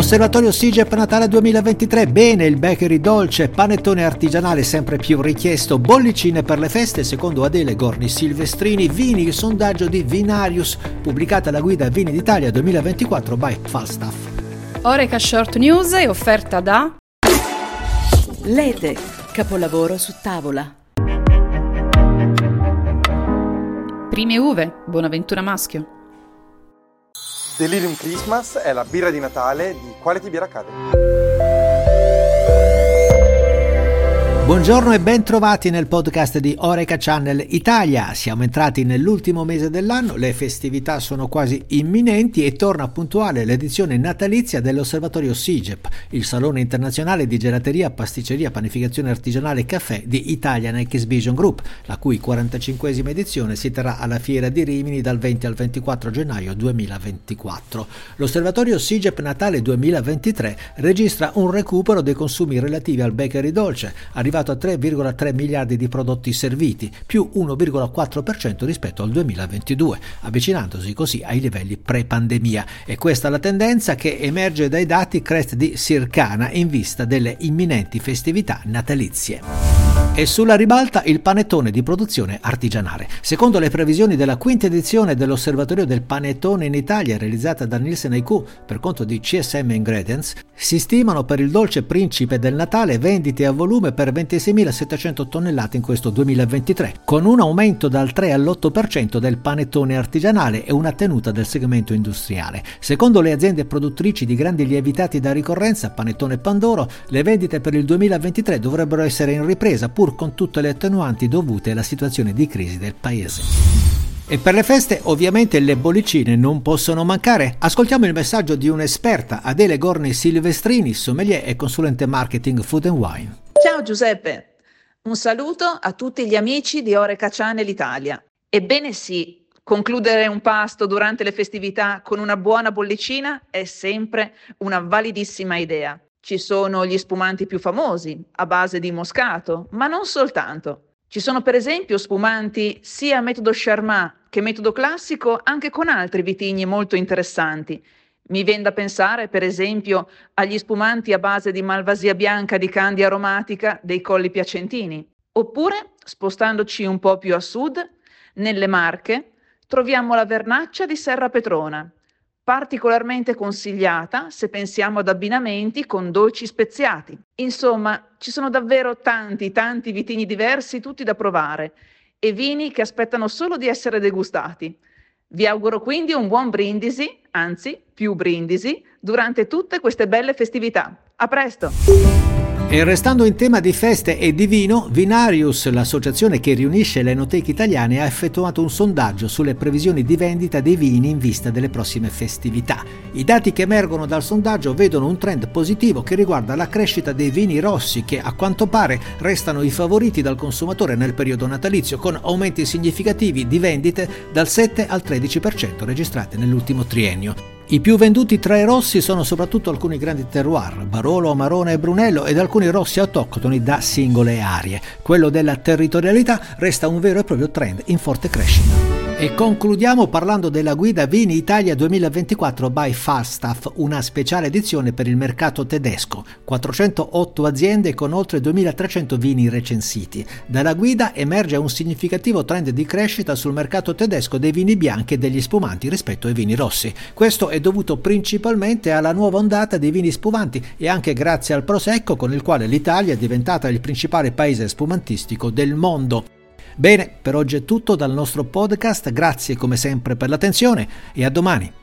Osservatorio Sigep Natale 2023. Bene, il bakery dolce, panettone artigianale sempre più richiesto, bollicine per le feste secondo Adele Gorni Silvestrini, vini, il sondaggio di Vinarius, pubblicata la guida Vini d'Italia 2024 by Falstaff. Oreca Short News è offerta da Lete, capolavoro su tavola. Prime Uve, Bonaventura Maschio. Delirium Christmas è la birra di Natale di Quality Beer Academy. Buongiorno e ben trovati nel podcast di Oreca Channel Italia. Siamo entrati nell'ultimo mese dell'anno, le festività sono quasi imminenti e torna puntuale l'edizione natalizia dell'Osservatorio SIGEP, il salone internazionale di gelateria, pasticceria, panificazione artigianale e caffè di Italian Exhibition Group, la cui 45esima edizione si terrà alla Fiera di Rimini dal 20 al 24 gennaio 2024. L'Osservatorio SIGEP Natale 2023 registra un recupero dei consumi relativi al bakery dolce, arrivato arrivato a 3,3 miliardi di prodotti serviti, più 1,4% rispetto al 2022, avvicinandosi così ai livelli pre-pandemia. E questa è la tendenza che emerge dai dati CREST di Circana in vista delle imminenti festività natalizie. E sulla ribalta il panettone di produzione artigianale. Secondo le previsioni della quinta edizione dell'Osservatorio del Panettone in Italia, realizzata da Nielsen IQ per conto di CSM Ingredients, si stimano per il dolce principe del Natale vendite a volume per 26.700 tonnellate in questo 2023, con un aumento dal 3 all'8% del panettone artigianale e una tenuta del segmento industriale. Secondo le aziende produttrici di grandi lievitati da ricorrenza, Panettone e Pandoro, le vendite per il 2023 dovrebbero essere in ripresa pur con tutte le attenuanti dovute alla situazione di crisi del paese. E per le feste ovviamente le bollicine non possono mancare. Ascoltiamo il messaggio di un'esperta, Adele Gorni Silvestrini, sommelier e consulente marketing food and wine. Ciao Giuseppe, un saluto a tutti gli amici di Oreca Channel Italia. Ebbene sì, concludere un pasto durante le festività con una buona bollicina è sempre una validissima idea. Ci sono gli spumanti più famosi, a base di moscato, ma non soltanto. Ci sono per esempio spumanti sia metodo Charmat che metodo classico anche con altri vitigni molto interessanti. Mi viene da pensare per esempio agli spumanti a base di malvasia bianca di candia aromatica dei colli piacentini. Oppure, spostandoci un po' più a sud, nelle Marche, troviamo la vernaccia di Serra Petrona, particolarmente consigliata se pensiamo ad abbinamenti con dolci speziati. Insomma, ci sono davvero tanti, tanti vitigni diversi, tutti da provare, e vini che aspettano solo di essere degustati. Vi auguro quindi un buon brindisi, anzi più brindisi, durante tutte queste belle festività. A presto! E restando in tema di feste e di vino, Vinarius, l'associazione che riunisce le enoteche italiane, ha effettuato un sondaggio sulle previsioni di vendita dei vini in vista delle prossime festività. I dati che emergono dal sondaggio vedono un trend positivo che riguarda la crescita dei vini rossi che a quanto pare restano i favoriti dal consumatore nel periodo natalizio con aumenti significativi di vendite dal 7 al 13% registrate nell'ultimo triennio. I più venduti tra i rossi sono soprattutto alcuni grandi terroir, Barolo, Amarone e Brunello, ed alcuni rossi autoctoni da singole aree. Quello della territorialità resta un vero e proprio trend in forte crescita. E concludiamo parlando della guida Vini Italia 2024 by Falstaff, una speciale edizione per il mercato tedesco. 408 aziende con oltre 2300 vini recensiti. Dalla guida emerge un significativo trend di crescita sul mercato tedesco dei vini bianchi e degli spumanti rispetto ai vini rossi. Questo è dovuto principalmente alla nuova ondata dei vini spumanti e anche grazie al Prosecco con il quale l'Italia è diventata il principale paese spumantistico del mondo. Bene, per oggi è tutto dal nostro podcast, grazie come sempre per l'attenzione e a domani.